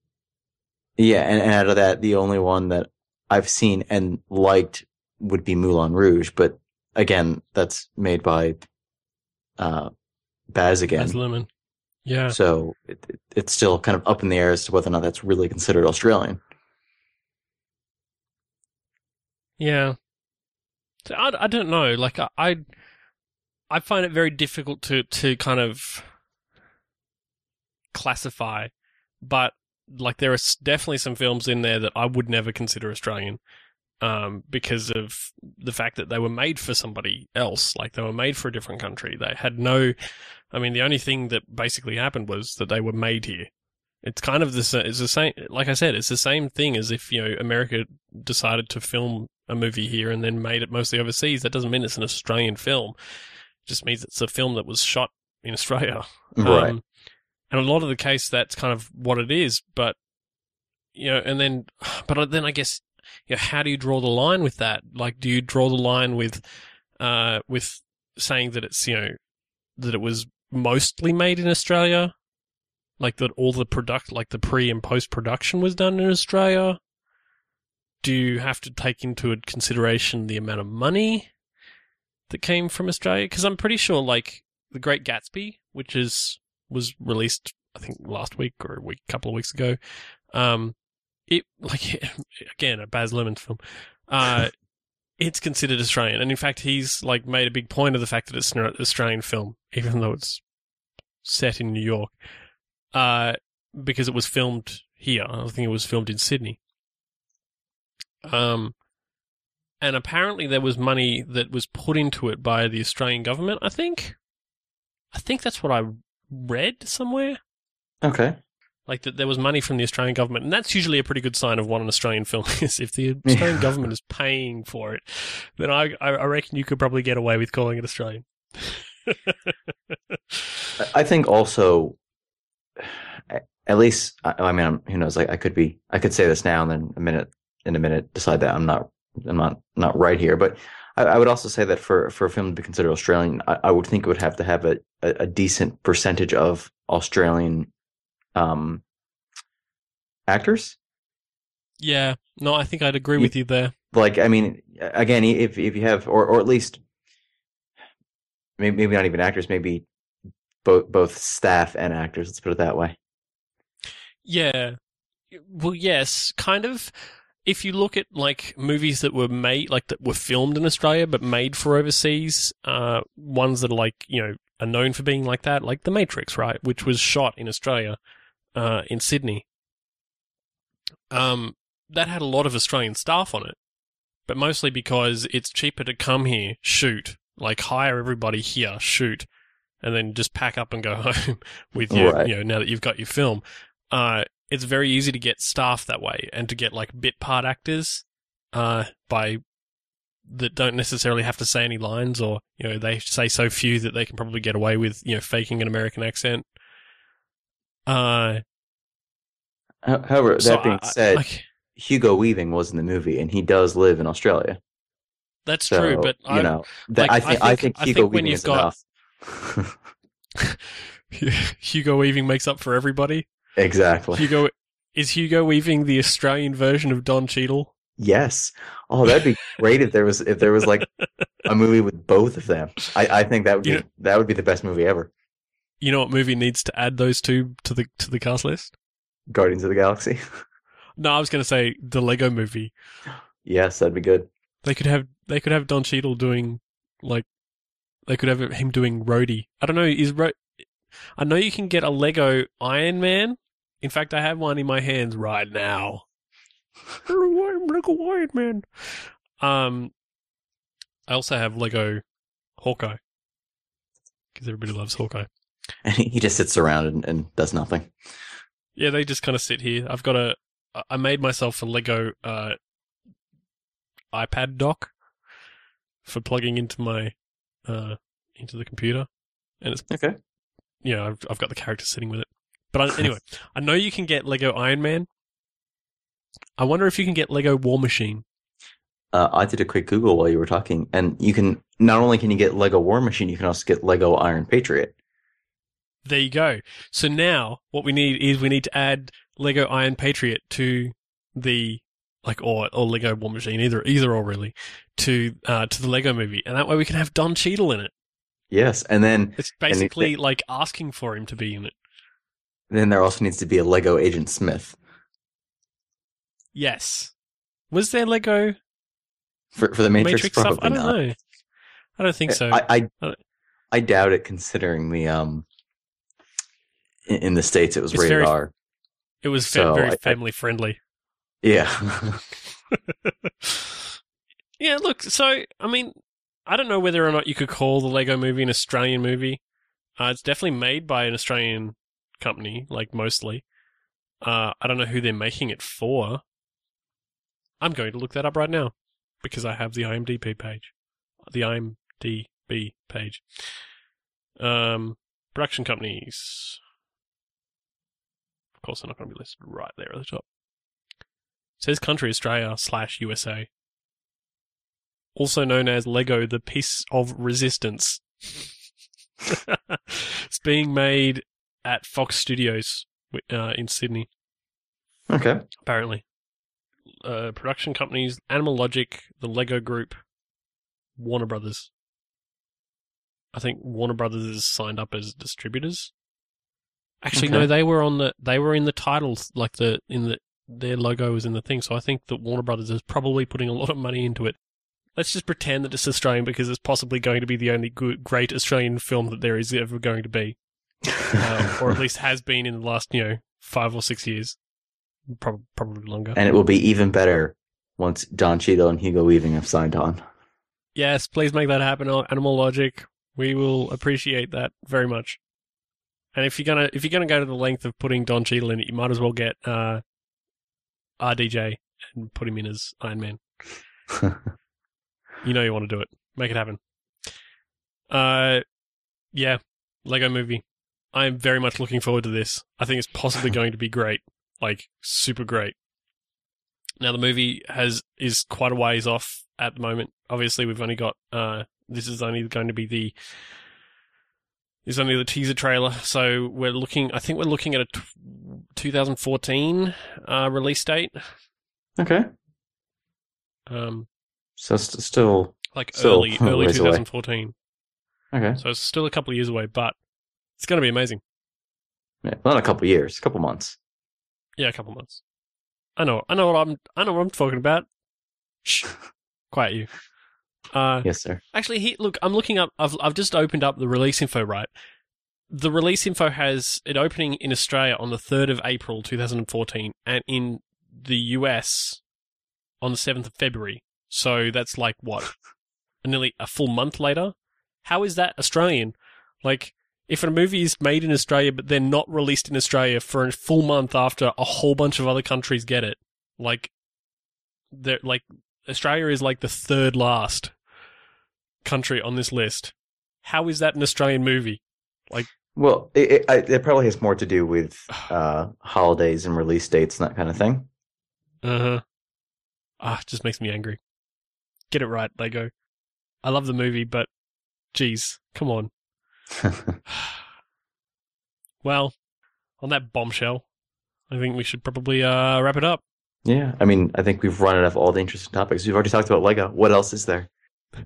Yeah, and, and out of that, the only one that I've seen and liked would be Moulin Rouge, but again, that's made by uh, Baz again. As Lemon. Yeah. So it, it, it's still kind of up in the air as to whether or not that's really considered Australian. Yeah. So I, I don't know. Like I, I I find it very difficult to to kind of classify, but like there are definitely some films in there that I would never consider Australian. Um, because of the fact that they were made for somebody else, like they were made for a different country. They had no, I mean, the only thing that basically happened was that they were made here. It's kind of the it's the same. Like I said, it's the same thing as if you know America decided to film a movie here and then made it mostly overseas. That doesn't mean it's an Australian film. It just means it's a film that was shot in Australia. Right. Um, and a lot of the case, that's kind of what it is. But you know, and then, but then I guess, you know, how do you draw the line with that? Like, do you draw the line with, uh, with saying that it's you know that it was mostly made in Australia, like that all the product, like the pre and post production was done in Australia? Do you have to take into consideration the amount of money that came from Australia? Because I'm pretty sure, like the Great Gatsby, which is was released, I think last week or a week, couple of weeks ago. Um, it like *laughs* again a Baz Luhrmann film. Uh, *laughs* it's considered Australian, and in fact, he's like made a big point of the fact that it's an Australian film, even though it's set in New York, uh, because it was filmed here. I think it was filmed in Sydney. Um, and apparently there was money that was put into it by the Australian government. I think, I think that's what I read somewhere. Okay. Like that there was money from the Australian government, and that's usually a pretty good sign of what an Australian film *laughs* is. If the Australian Yeah. government is paying for it, then I I reckon you could probably get away with calling it Australian. I- think also, at least, I, I mean, I'm- who knows? Like, I could be, I could say this now and then a minute, in a minute, decide that I'm not, I'm not, not right here. But I, I would also say that for for a film to be considered Australian, I, I would think it would have to have a, a, a decent percentage of Australian, um, actors. yeah, no, I think I'd agree You- with you there. Like, I mean, again, if if you have, or or at least, maybe maybe not even actors, maybe both both staff and actors. Let's put it that way. Yeah. Well, yes, kind of. If you look at like movies that were made, like that were filmed in Australia but made for overseas, uh, ones that are like you know are known for being like that, like The Matrix, right, which was shot in Australia, uh, in Sydney. Um, that had a lot of Australian staff on it, but mostly because it's cheaper to come here, shoot, like hire everybody here, shoot, and then just pack up and go *laughs* home with your, Right. you know, now that you've got your film. Uh, it's very easy to get staff that way and to get like bit part actors, uh, by that don't necessarily have to say any lines or, you know, they say so few that they can probably get away with, you know, faking an American accent. Uh, However, that so being I- said, like, Hugo Weaving was in the movie, and he does live in Australia. that's So true, but you I, know, that, like, I I think I think- think I Hugo think Weaving is got- enough. *laughs* *laughs* Hugo Weaving makes up for everybody. Exactly. Hugo is Hugo Weaving the Australian version of Don Cheadle? Yes. Oh, that'd be great if there was if there was like a movie with both of them. I, I think that would be You know- that would be the best movie ever. You know what movie needs to add those two to the to the cast list? Guardians of the Galaxy. *laughs* No, I was going to say the Lego movie. yes, that'd be good. They could have they could have Don Cheadle doing like they could have him doing Rhodey. I don't know. Is Ro- I know you can get a Lego Iron Man. In fact, I have one in my hands right now. *laughs* Lego Iron Man. Um, I also have Lego Hawkeye because everybody loves Hawkeye. And *laughs* he he just sits around and, and does nothing. Yeah, they just kind of sit here. I've got a. I made myself a Lego uh, iPad dock for plugging into my uh, into the computer, and it's Okay. Yeah, I've I've got the character sitting with it. But I, *laughs* anyway, I know you can get Lego Iron Man. I wonder if you can get Lego War Machine. Uh, I did a quick Google while you were talking, and you can not only can you get Lego War Machine, you can also get Lego Iron Patriot. There you go. So now what we need is we need to add Lego Iron Patriot to the like or or Lego War Machine, either either or really, to uh to the Lego movie. And that way we can have Don Cheadle in it. Yes, and then It's And it- basically like asking for him to be in it. Then there also needs to be a Lego Agent Smith Yes. Was there Lego for for the Matrix. Matrix, probably stuff? I don't not. know. I don't think so. I I, I doubt it, considering the um in, in the states it was It's rated very- R. it was so very I- family friendly. Yeah, *laughs* yeah, look, so I mean, I don't know whether or not you could call the Lego movie an Australian movie. Uh, it's definitely made by an Australian company, like mostly. Uh, I don't know who they're making it for. I'm going to look that up right now because I have the IMDb page, the IMDb page. Um, production companies. Of course, they're not going to be listed right there at the top. It says country Australia slash USA. Also known as Lego the Piece of Resistance. *laughs* it's being made at Fox Studios uh, in Sydney, okay. apparently. Uh, production companies Animal Logic, the Lego Group, Warner Brothers. I think Warner Brothers is signed up as distributors. Actually, no, they were on the they were in the titles, like the in the their logo was in the thing. So I think that Warner Brothers is probably putting a lot of money into it. Let's just pretend that it's Australian because it's possibly going to be the only good, great Australian film that there is ever going to be, um, *laughs* or at least has been in the last you know five or six years, Prob- probably longer. and it will be even better once Don Cheadle and Hugo Weaving have signed on. Yes, please make that happen. Animal Logic, we will appreciate that very much. And if you're gonna if you're gonna go to the length of putting Don Cheadle in it, you might as well get uh, RDJ and put him in as Iron Man. *laughs* you know you want to do it. Make it happen. Uh, yeah, Lego Movie. I am very much looking forward to this. I think it's possibly going to be great, like super great. Now the movie has is quite a ways off at the moment. Obviously, we've only got uh, this is only going to be the is only the teaser trailer, so we're looking. I think we're looking at a t- 2014 uh, release date. Okay. Um, So st- still like Still early early *laughs* ways away. 2014. okay. So it's still a couple of years away, but it's going to be amazing. Yeah, well, not a couple years, a couple months. Yeah, a couple months. I know. I know what I'm. I know what I'm talking about. Shh, *laughs* quiet you. Uh, Yes, sir. actually, he, look. I'm looking up. I've I've just opened up the release info. Right. The release info has it opening in Australia on the 3rd of April 2014, and in the US on the 7th of February. So that's like what, *laughs* nearly a full month later. How is that Australian? Like, if a movie is made in Australia but then not released in Australia for a full month after a whole bunch of other countries get it, like, they're like Australia is like the third last country on this list. How is that an Australian movie? Like, Well, it, it, it probably has more to do with *sighs* uh, holidays and release dates and that kind of thing. Uh huh. Ah, it just makes me angry. Get it right, Lego. I love the movie, but geez, come on. *sighs* Well, on that bombshell, I think we should probably uh, wrap it up. yeah, I mean, I think we've run out of all the interesting topics. We've already talked about Lego. What else is there? *laughs*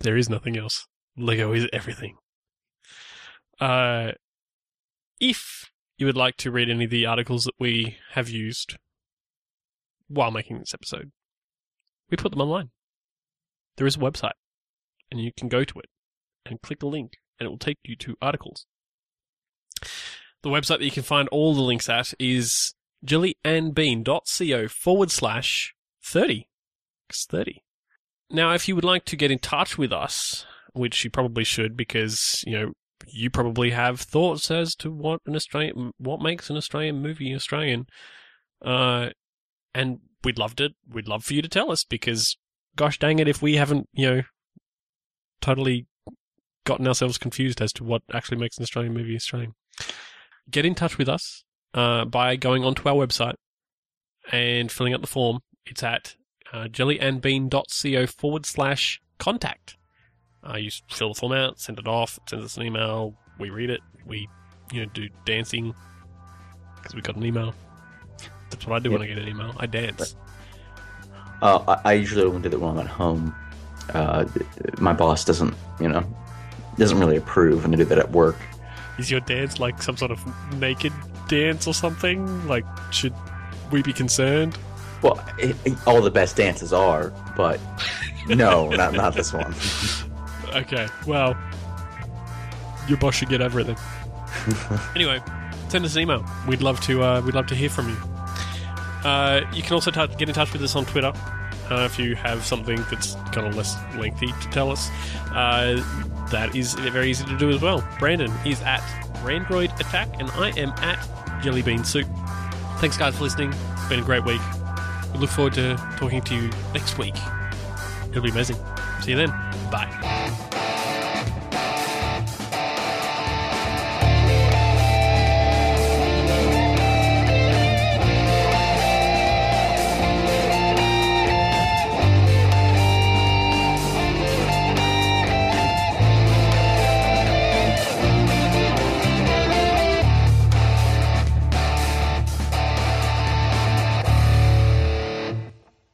There is nothing else. Lego is everything. Uh, if you would like to read any of the articles that we have used while making this episode, we put them online. There is a website, and you can go to it and click a link, and it will take you to articles. The website that you can find all the links at is jellyandbean.co forward slash 30. It's 30. Now, if you would like to get in touch with us, which you probably should because, you know, you probably have thoughts as to what an Australian, what makes an Australian movie Australian. Uh, and we'd love to, we'd love for you to tell us because gosh dang it, if we haven't, you know, totally gotten ourselves confused as to what actually makes an Australian movie Australian. Get in touch with us, uh, by going onto our website and filling out the form. It's at uh, jellyandbean.co forward slash contact. Uh, you fill the form out, send it off, it sends us an email. We read it. We, you know, do dancing because we got an email. That's what I do when I get an email. I dance. Uh, I, I usually don't do that when I'm at home. Uh, my boss doesn't, you know, doesn't really approve when I do that at work. Is your dance like some sort of naked dance or something? Like, should we be concerned? Well, it, it- all the best dances are, but no, not not this *laughs* one. Okay, well, your boss should get over it then. *laughs* anyway, send us an email. We'd love to. Uh, we'd love to hear from you. Uh, you can also tou get in touch with us on Twitter uh, if you have something that's kind of less lengthy to tell us. Uh, that is very easy to do as well. Brandon is at Randroid Attack, and I am at Jellybean Soup. Thanks, guys, for listening. It's been a great week. We look forward to talking to you next week. It'll be amazing. See you then. Bye.